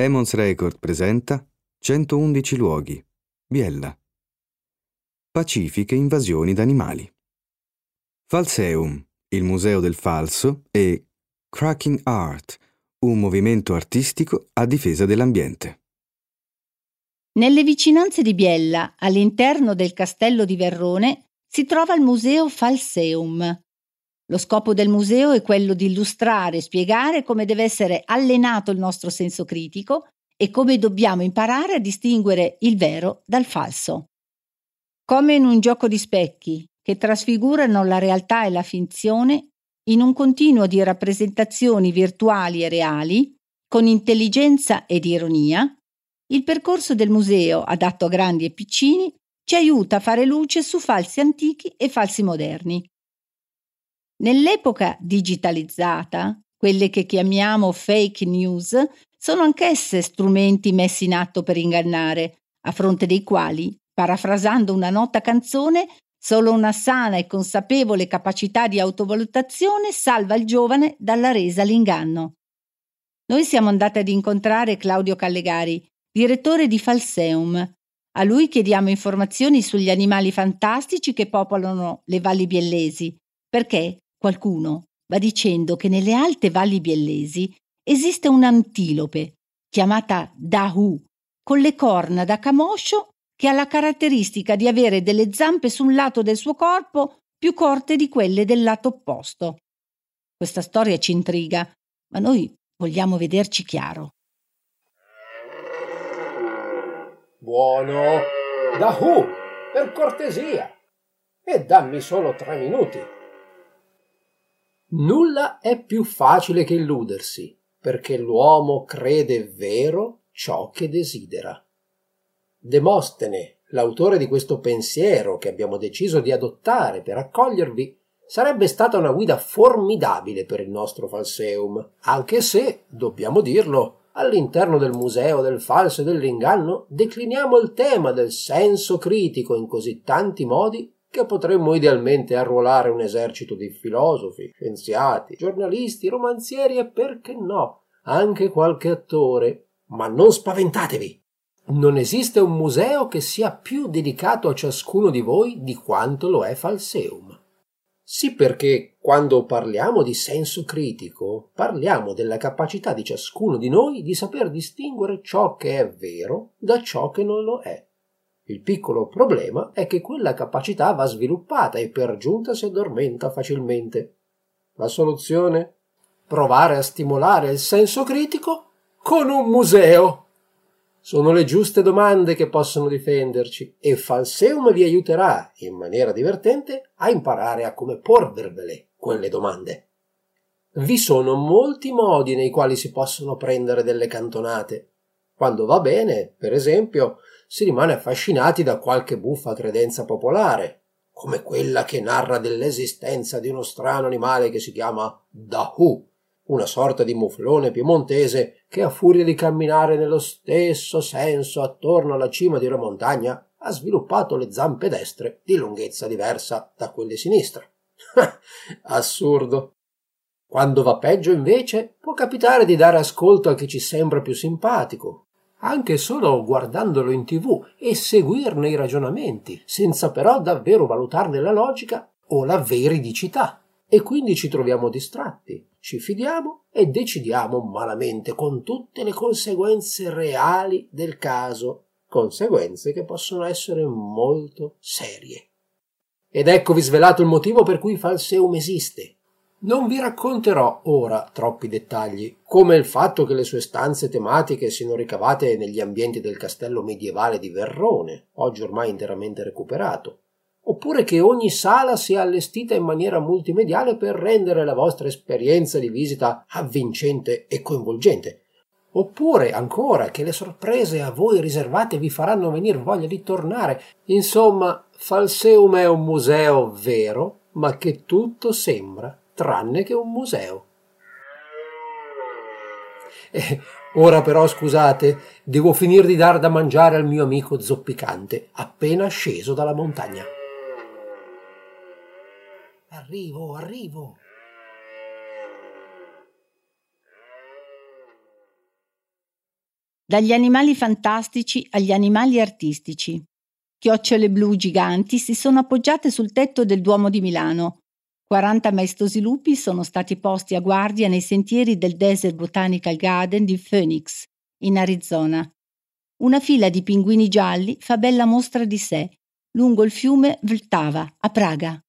Emons Record presenta 111 luoghi. Biella. Pacifiche invasioni d'animali. Falseum, il museo del falso, e Cracking Art, un movimento artistico a difesa dell'ambiente. Nelle vicinanze di Biella, all'interno del castello di Verrone, si trova il museo Falseum. Lo scopo del museo è quello di illustrare e spiegare come deve essere allenato il nostro senso critico e come dobbiamo imparare a distinguere il vero dal falso. Come in un gioco di specchi che trasfigurano la realtà e la finzione in un continuo di rappresentazioni virtuali e reali, con intelligenza ed ironia, il percorso del museo, adatto a grandi e piccini, ci aiuta a fare luce su falsi antichi e falsi moderni. Nell'epoca digitalizzata, quelle che chiamiamo fake news sono anch'esse strumenti messi in atto per ingannare, a fronte dei quali, parafrasando una nota canzone, solo una sana e consapevole capacità di autovalutazione salva il giovane dalla resa all'inganno. Noi siamo andati ad incontrare Claudio Callegari, direttore di Falseum. A lui chiediamo informazioni sugli animali fantastici che popolano le valli biellesi, perché Qualcuno va dicendo che nelle alte valli biellesi esiste un'antilope chiamata Dahu, con le corna da camoscio che ha la caratteristica di avere delle zampe sul lato del suo corpo più corte di quelle del lato opposto. Questa storia ci intriga, ma noi vogliamo vederci chiaro. Buono! Dahu, per cortesia! E dammi solo tre minuti. Nulla è più facile che illudersi, perché l'uomo crede vero ciò che desidera. Demostene, l'autore di questo pensiero che abbiamo deciso di adottare per accogliervi, sarebbe stata una guida formidabile per il nostro Falseum, anche se, dobbiamo dirlo, all'interno del museo del falso e dell'inganno decliniamo il tema del senso critico in così tanti modi che potremmo idealmente arruolare un esercito di filosofi, scienziati, giornalisti, romanzieri e perché no, anche qualche attore. Ma non spaventatevi! Non esiste un museo che sia più dedicato a ciascuno di voi di quanto lo è Falseum. Sì, perché quando parliamo di senso critico, parliamo della capacità di ciascuno di noi di saper distinguere ciò che è vero da ciò che non lo è. Il piccolo problema è che quella capacità va sviluppata e per giunta si addormenta facilmente. La soluzione? Provare a stimolare il senso critico con un museo. Sono le giuste domande che possono difenderci e Falseum vi aiuterà, in maniera divertente, a imparare a come porvervele quelle domande. Vi sono molti modi nei quali si possono prendere delle cantonate. Quando va bene, per esempio, si rimane affascinati da qualche buffa credenza popolare, come quella che narra dell'esistenza di uno strano animale che si chiama Dahu, una sorta di muflone piemontese che a furia di camminare nello stesso senso attorno alla cima di una montagna ha sviluppato le zampe destre di lunghezza diversa da quelle sinistre. Assurdo. Quando va peggio, invece, può capitare di dare ascolto a chi ci sembra più simpatico, anche solo guardandolo in tv e seguirne i ragionamenti, senza però davvero valutarne la logica o la veridicità. E quindi ci troviamo distratti, ci fidiamo e decidiamo malamente con tutte le conseguenze reali del caso, conseguenze che possono essere molto serie. Ed eccovi svelato il motivo per cui Falseum esiste, non vi racconterò ora troppi dettagli, come il fatto che le sue stanze tematiche siano ricavate negli ambienti del castello medievale di Verrone, oggi ormai interamente recuperato, oppure che ogni sala sia allestita in maniera multimediale per rendere la vostra esperienza di visita avvincente e coinvolgente, oppure ancora che le sorprese a voi riservate vi faranno venire voglia di tornare. Insomma, Falseum è un museo vero, ma che tutto sembra tranne che un museo. Eh, ora però scusate, devo finire di dar da mangiare al mio amico zoppicante, appena sceso dalla montagna. Arrivo, arrivo. Dagli animali fantastici agli animali artistici. Chiocciole blu giganti si sono appoggiate sul tetto del Duomo di Milano. 40 maestosi lupi sono stati posti a guardia nei sentieri del Desert Botanical Garden di Phoenix, in Arizona. Una fila di pinguini gialli fa bella mostra di sé lungo il fiume Vltava, a Praga.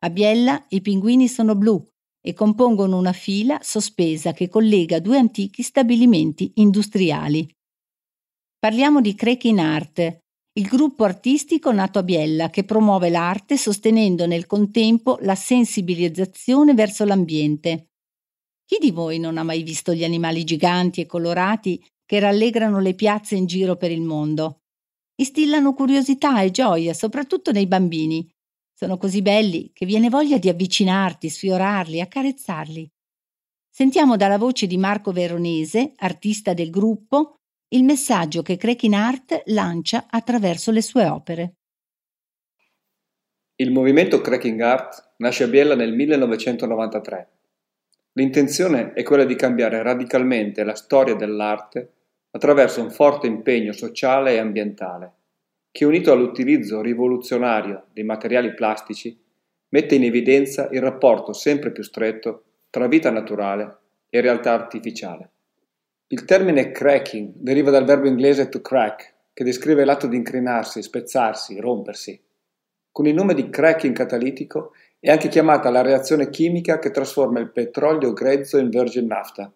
A Biella i pinguini sono blu e compongono una fila sospesa che collega due antichi stabilimenti industriali. Parliamo di Cracking Art, il gruppo artistico nato a Biella che promuove l'arte sostenendo nel contempo la sensibilizzazione verso l'ambiente. Chi di voi non ha mai visto gli animali giganti e colorati che rallegrano le piazze in giro per il mondo? Instillano curiosità e gioia, soprattutto nei bambini, sono così belli che viene voglia di avvicinarti, sfiorarli, accarezzarli. Sentiamo dalla voce di Marco Veronese, artista del gruppo, il messaggio che Cracking Art lancia attraverso le sue opere. Il movimento Cracking Art nasce a Biella nel 1993. L'intenzione è quella di cambiare radicalmente la storia dell'arte attraverso un forte impegno sociale e ambientale che unito all'utilizzo rivoluzionario dei materiali plastici mette in evidenza il rapporto sempre più stretto tra vita naturale e realtà artificiale. Il termine cracking deriva dal verbo inglese to crack, che descrive l'atto di incrinarsi, spezzarsi, rompersi. Con il nome di cracking catalitico è anche chiamata la reazione chimica che trasforma il petrolio grezzo in virgin nafta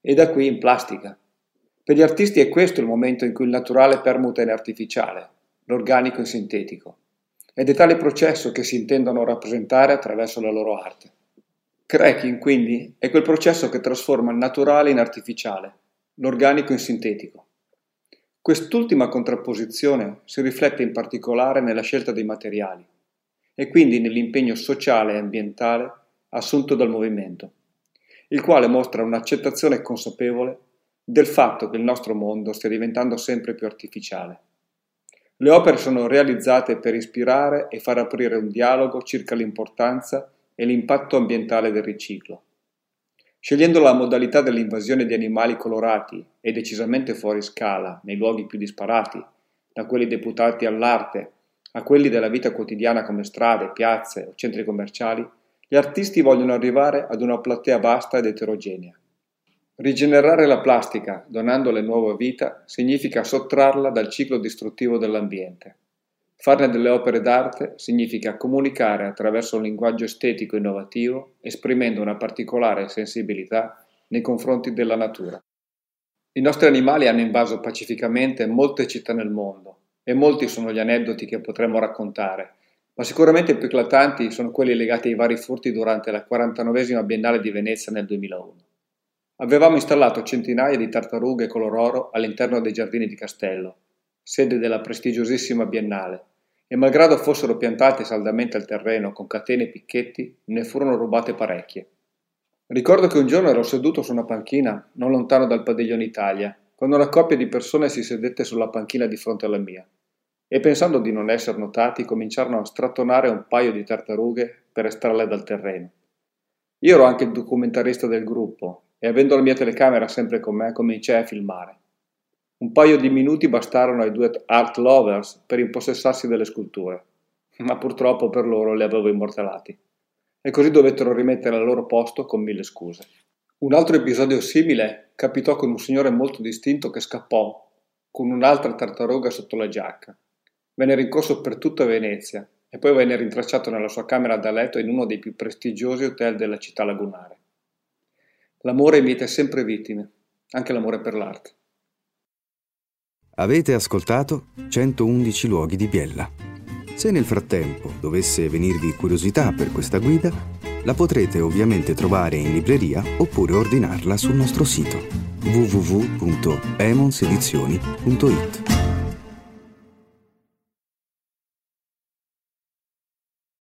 e da qui in plastica. Per gli artisti è questo il momento in cui il naturale permuta in artificiale, l'organico in sintetico. Ed è tale processo che si intendono rappresentare attraverso la loro arte. Cracking, quindi, è quel processo che trasforma il naturale in artificiale, l'organico in sintetico. Quest'ultima contrapposizione si riflette in particolare nella scelta dei materiali e quindi nell'impegno sociale e ambientale assunto dal movimento, il quale mostra un'accettazione consapevole del fatto che il nostro mondo stia diventando sempre più artificiale. Le opere sono realizzate per ispirare e far aprire un dialogo circa l'importanza e l'impatto ambientale del riciclo. Scegliendo la modalità dell'invasione di animali colorati e decisamente fuori scala nei luoghi più disparati, da quelli deputati all'arte a quelli della vita quotidiana come strade, piazze o centri commerciali, gli artisti vogliono arrivare ad una platea vasta ed eterogenea. Rigenerare la plastica, donandole nuova vita, significa sottrarla dal ciclo distruttivo dell'ambiente. Farne delle opere d'arte significa comunicare attraverso un linguaggio estetico innovativo, esprimendo una particolare sensibilità nei confronti della natura. I nostri animali hanno invaso pacificamente molte città nel mondo e molti sono gli aneddoti che potremmo raccontare, ma sicuramente più eclatanti sono quelli legati ai vari furti durante la 49 Biennale di Venezia nel 2001. Avevamo installato centinaia di tartarughe color oro all'interno dei giardini di Castello, sede della prestigiosissima Biennale, e malgrado fossero piantate saldamente al terreno con catene e picchetti, ne furono rubate parecchie. Ricordo che un giorno ero seduto su una panchina non lontano dal padiglione Italia, quando una coppia di persone si sedette sulla panchina di fronte alla mia, e pensando di non essere notati cominciarono a strattonare un paio di tartarughe per estrarle dal terreno. Io ero anche il documentarista del gruppo e avendo la mia telecamera sempre con me cominciai a filmare. Un paio di minuti bastarono ai due art lovers per impossessarsi delle sculture, ma purtroppo per loro le avevo immortalati. E così dovettero rimettere al loro posto con mille scuse. Un altro episodio simile capitò con un signore molto distinto che scappò con un'altra tartaruga sotto la giacca. Venne rincorso per tutta Venezia e poi venne rintracciato nella sua camera da letto in uno dei più prestigiosi hotel della città lagunare. L'amore miete sempre vittime, anche l'amore per l'arte. Avete ascoltato 111 luoghi di Biella. Se nel frattempo dovesse venirvi curiosità per questa guida, la potrete ovviamente trovare in libreria oppure ordinarla sul nostro sito www.emonsedizioni.it.